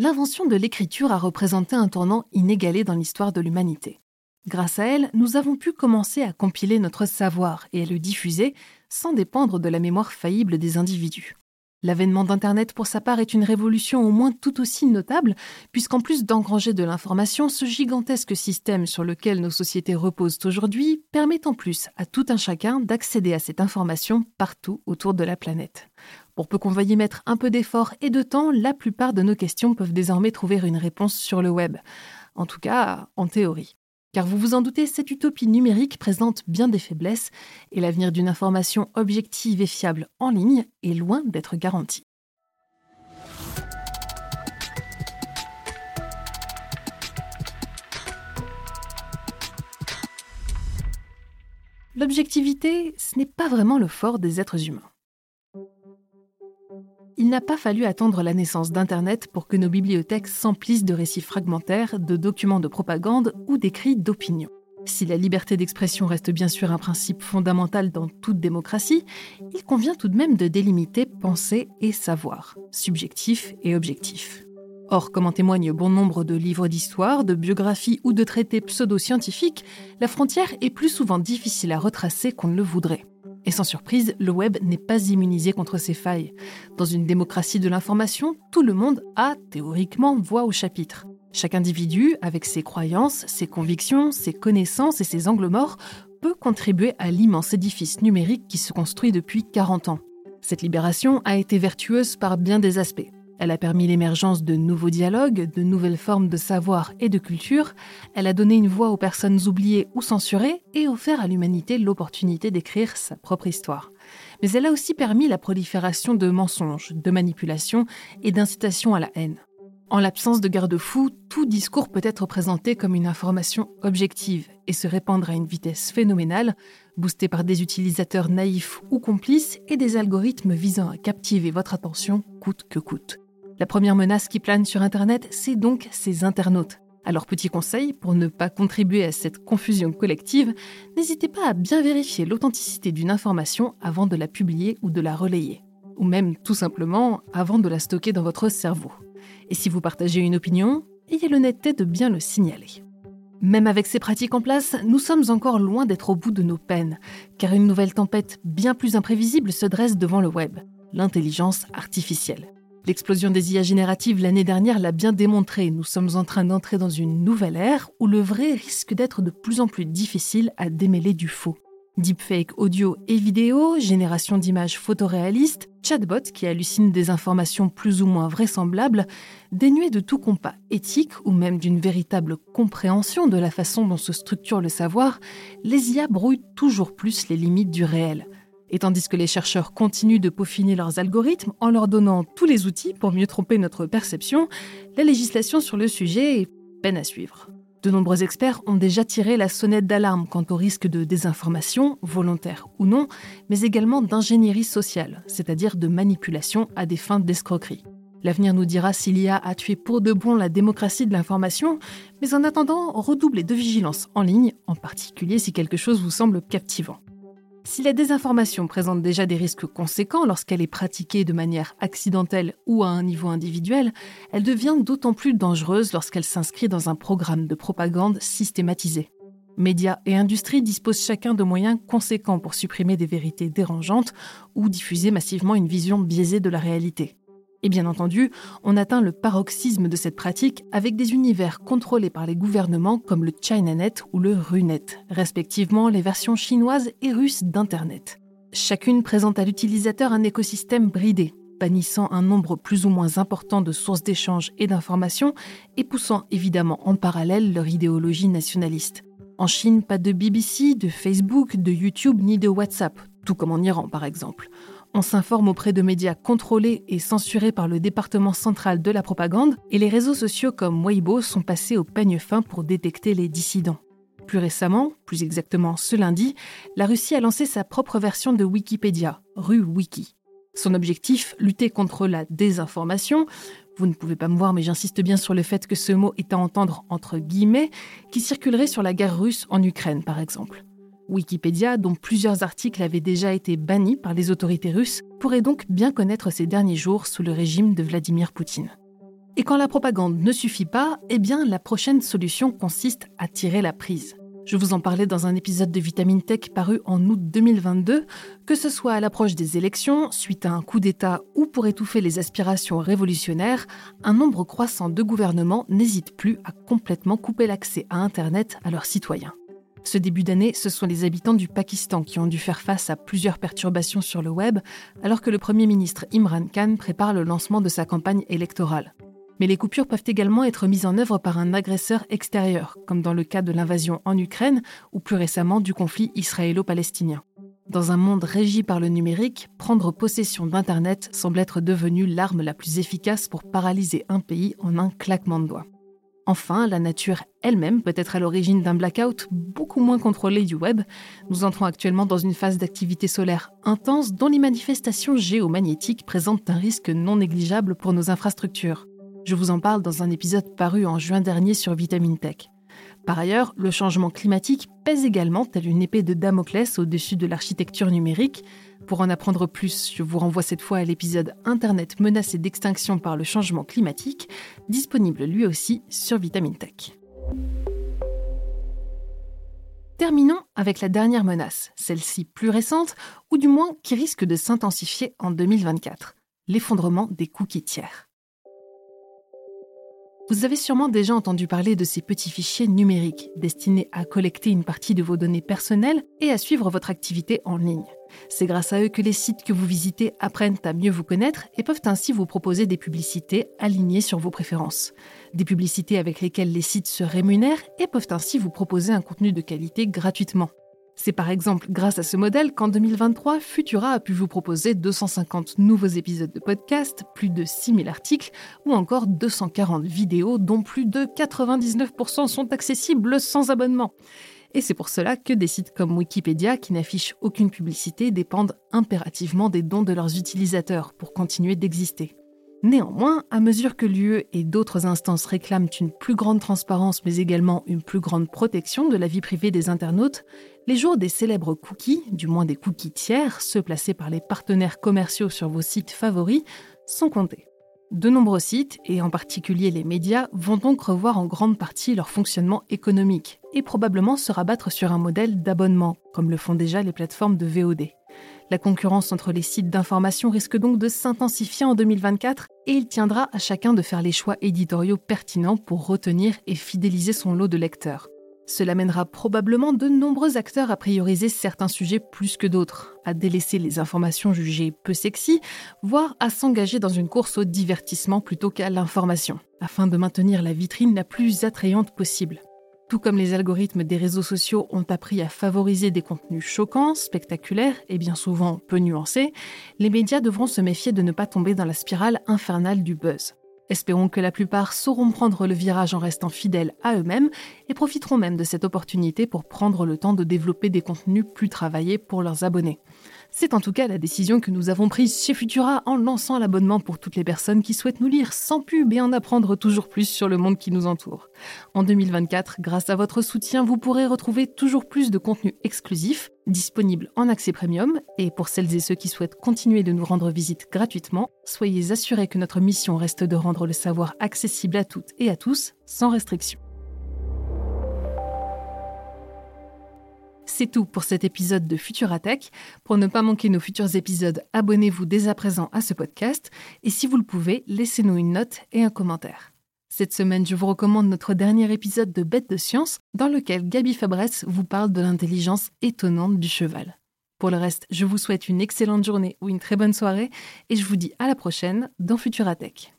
L'invention de l'écriture a représenté un tournant inégalé dans l'histoire de l'humanité. Grâce à elle, nous avons pu commencer à compiler notre savoir et à le diffuser sans dépendre de la mémoire faillible des individus. L'avènement d'Internet, pour sa part, est une révolution au moins tout aussi notable, puisqu'en plus d'engranger de l'information, ce gigantesque système sur lequel nos sociétés reposent aujourd'hui permet en plus à tout un chacun d'accéder à cette information partout autour de la planète. Pour peu qu'on veuille y mettre un peu d'effort et de temps, la plupart de nos questions peuvent désormais trouver une réponse sur le web. En tout cas, en théorie. Car vous vous en doutez, cette utopie numérique présente bien des faiblesses et l'avenir d'une information objective et fiable en ligne est loin d'être garanti. L'objectivité, ce n'est pas vraiment le fort des êtres humains il n'a pas fallu attendre la naissance d'Internet pour que nos bibliothèques s'emplissent de récits fragmentaires, de documents de propagande ou d'écrits d'opinion. Si la liberté d'expression reste bien sûr un principe fondamental dans toute démocratie, il convient tout de même de délimiter pensée et savoir, subjectif et objectif. Or, comme en témoignent bon nombre de livres d'histoire, de biographies ou de traités pseudo-scientifiques, la frontière est plus souvent difficile à retracer qu'on ne le voudrait. Et sans surprise, le web n'est pas immunisé contre ces failles. Dans une démocratie de l'information, tout le monde a, théoriquement, voix au chapitre. Chaque individu, avec ses croyances, ses convictions, ses connaissances et ses angles morts, peut contribuer à l'immense édifice numérique qui se construit depuis 40 ans. Cette libération a été vertueuse par bien des aspects. Elle a permis l'émergence de nouveaux dialogues, de nouvelles formes de savoir et de culture. Elle a donné une voix aux personnes oubliées ou censurées et offert à l'humanité l'opportunité d'écrire sa propre histoire. Mais elle a aussi permis la prolifération de mensonges, de manipulations et d'incitations à la haine. En l'absence de garde-fous, tout discours peut être présenté comme une information objective et se répandre à une vitesse phénoménale, boosté par des utilisateurs naïfs ou complices et des algorithmes visant à captiver votre attention coûte que coûte. La première menace qui plane sur Internet, c'est donc ces internautes. Alors petit conseil, pour ne pas contribuer à cette confusion collective, n'hésitez pas à bien vérifier l'authenticité d'une information avant de la publier ou de la relayer. Ou même tout simplement avant de la stocker dans votre cerveau. Et si vous partagez une opinion, ayez l'honnêteté de bien le signaler. Même avec ces pratiques en place, nous sommes encore loin d'être au bout de nos peines, car une nouvelle tempête bien plus imprévisible se dresse devant le web, l'intelligence artificielle. L'explosion des IA génératives l'année dernière l'a bien démontré. Nous sommes en train d'entrer dans une nouvelle ère où le vrai risque d'être de plus en plus difficile à démêler du faux. Deepfake audio et vidéo, génération d'images photoréalistes, chatbot qui hallucinent des informations plus ou moins vraisemblables, dénués de tout compas éthique ou même d'une véritable compréhension de la façon dont se structure le savoir, les IA brouillent toujours plus les limites du réel. Et tandis que les chercheurs continuent de peaufiner leurs algorithmes en leur donnant tous les outils pour mieux tromper notre perception, la législation sur le sujet est peine à suivre. De nombreux experts ont déjà tiré la sonnette d'alarme quant au risque de désinformation, volontaire ou non, mais également d'ingénierie sociale, c'est-à-dire de manipulation à des fins d'escroquerie. L'avenir nous dira s'il y a tuer pour de bon la démocratie de l'information, mais en attendant, redoublez de vigilance en ligne, en particulier si quelque chose vous semble captivant. Si la désinformation présente déjà des risques conséquents lorsqu'elle est pratiquée de manière accidentelle ou à un niveau individuel, elle devient d'autant plus dangereuse lorsqu'elle s'inscrit dans un programme de propagande systématisé. Médias et industries disposent chacun de moyens conséquents pour supprimer des vérités dérangeantes ou diffuser massivement une vision biaisée de la réalité. Et bien entendu, on atteint le paroxysme de cette pratique avec des univers contrôlés par les gouvernements comme le ChinaNet ou le RuNet, respectivement les versions chinoises et russes d'Internet. Chacune présente à l'utilisateur un écosystème bridé, bannissant un nombre plus ou moins important de sources d'échanges et d'informations et poussant évidemment en parallèle leur idéologie nationaliste. En Chine, pas de BBC, de Facebook, de YouTube ni de WhatsApp, tout comme en Iran par exemple. On s'informe auprès de médias contrôlés et censurés par le département central de la propagande, et les réseaux sociaux comme Weibo sont passés au peigne fin pour détecter les dissidents. Plus récemment, plus exactement ce lundi, la Russie a lancé sa propre version de Wikipédia, RuWiki. Son objectif, lutter contre la désinformation. Vous ne pouvez pas me voir, mais j'insiste bien sur le fait que ce mot est à entendre entre guillemets, qui circulerait sur la guerre russe en Ukraine, par exemple. Wikipédia, dont plusieurs articles avaient déjà été bannis par les autorités russes, pourrait donc bien connaître ces derniers jours sous le régime de Vladimir Poutine. Et quand la propagande ne suffit pas, eh bien la prochaine solution consiste à tirer la prise. Je vous en parlais dans un épisode de Vitamine Tech paru en août 2022, que ce soit à l'approche des élections, suite à un coup d'État ou pour étouffer les aspirations révolutionnaires, un nombre croissant de gouvernements n'hésite plus à complètement couper l'accès à Internet à leurs citoyens. Ce début d'année, ce sont les habitants du Pakistan qui ont dû faire face à plusieurs perturbations sur le web, alors que le Premier ministre Imran Khan prépare le lancement de sa campagne électorale. Mais les coupures peuvent également être mises en œuvre par un agresseur extérieur, comme dans le cas de l'invasion en Ukraine ou plus récemment du conflit israélo-palestinien. Dans un monde régi par le numérique, prendre possession d'Internet semble être devenu l'arme la plus efficace pour paralyser un pays en un claquement de doigts. Enfin, la nature elle-même peut être à l'origine d'un blackout beaucoup moins contrôlé du web. Nous entrons actuellement dans une phase d'activité solaire intense dont les manifestations géomagnétiques présentent un risque non négligeable pour nos infrastructures. Je vous en parle dans un épisode paru en juin dernier sur Vitamine Tech. Par ailleurs, le changement climatique pèse également tel une épée de Damoclès au-dessus de l'architecture numérique. Pour en apprendre plus, je vous renvoie cette fois à l'épisode Internet menacé d'extinction par le changement climatique, disponible lui aussi sur Vitamine Tech. Terminons avec la dernière menace, celle-ci plus récente, ou du moins qui risque de s'intensifier en 2024, l'effondrement des cookies tiers. Vous avez sûrement déjà entendu parler de ces petits fichiers numériques destinés à collecter une partie de vos données personnelles et à suivre votre activité en ligne. C'est grâce à eux que les sites que vous visitez apprennent à mieux vous connaître et peuvent ainsi vous proposer des publicités alignées sur vos préférences. Des publicités avec lesquelles les sites se rémunèrent et peuvent ainsi vous proposer un contenu de qualité gratuitement. C'est par exemple grâce à ce modèle qu'en 2023, Futura a pu vous proposer 250 nouveaux épisodes de podcast, plus de 6000 articles ou encore 240 vidéos dont plus de 99% sont accessibles sans abonnement. Et c'est pour cela que des sites comme Wikipédia, qui n'affichent aucune publicité, dépendent impérativement des dons de leurs utilisateurs pour continuer d'exister. Néanmoins, à mesure que l'UE et d'autres instances réclament une plus grande transparence mais également une plus grande protection de la vie privée des internautes, les jours des célèbres cookies, du moins des cookies tiers, ceux placés par les partenaires commerciaux sur vos sites favoris, sont comptés. De nombreux sites, et en particulier les médias, vont donc revoir en grande partie leur fonctionnement économique et probablement se rabattre sur un modèle d'abonnement, comme le font déjà les plateformes de VOD. La concurrence entre les sites d'information risque donc de s'intensifier en 2024 et il tiendra à chacun de faire les choix éditoriaux pertinents pour retenir et fidéliser son lot de lecteurs. Cela mènera probablement de nombreux acteurs à prioriser certains sujets plus que d'autres, à délaisser les informations jugées peu sexy, voire à s'engager dans une course au divertissement plutôt qu'à l'information, afin de maintenir la vitrine la plus attrayante possible. Tout comme les algorithmes des réseaux sociaux ont appris à favoriser des contenus choquants, spectaculaires et bien souvent peu nuancés, les médias devront se méfier de ne pas tomber dans la spirale infernale du buzz. Espérons que la plupart sauront prendre le virage en restant fidèles à eux-mêmes et profiteront même de cette opportunité pour prendre le temps de développer des contenus plus travaillés pour leurs abonnés. C'est en tout cas la décision que nous avons prise chez Futura en lançant l'abonnement pour toutes les personnes qui souhaitent nous lire sans pub et en apprendre toujours plus sur le monde qui nous entoure. En 2024, grâce à votre soutien, vous pourrez retrouver toujours plus de contenus exclusifs, disponibles en accès premium, et pour celles et ceux qui souhaitent continuer de nous rendre visite gratuitement, soyez assurés que notre mission reste de rendre le savoir accessible à toutes et à tous, sans restriction. C'est tout pour cet épisode de Futuratech. Pour ne pas manquer nos futurs épisodes, abonnez-vous dès à présent à ce podcast et si vous le pouvez, laissez-nous une note et un commentaire. Cette semaine, je vous recommande notre dernier épisode de Bête de science dans lequel Gabi Fabresse vous parle de l'intelligence étonnante du cheval. Pour le reste, je vous souhaite une excellente journée ou une très bonne soirée et je vous dis à la prochaine dans Futuratech.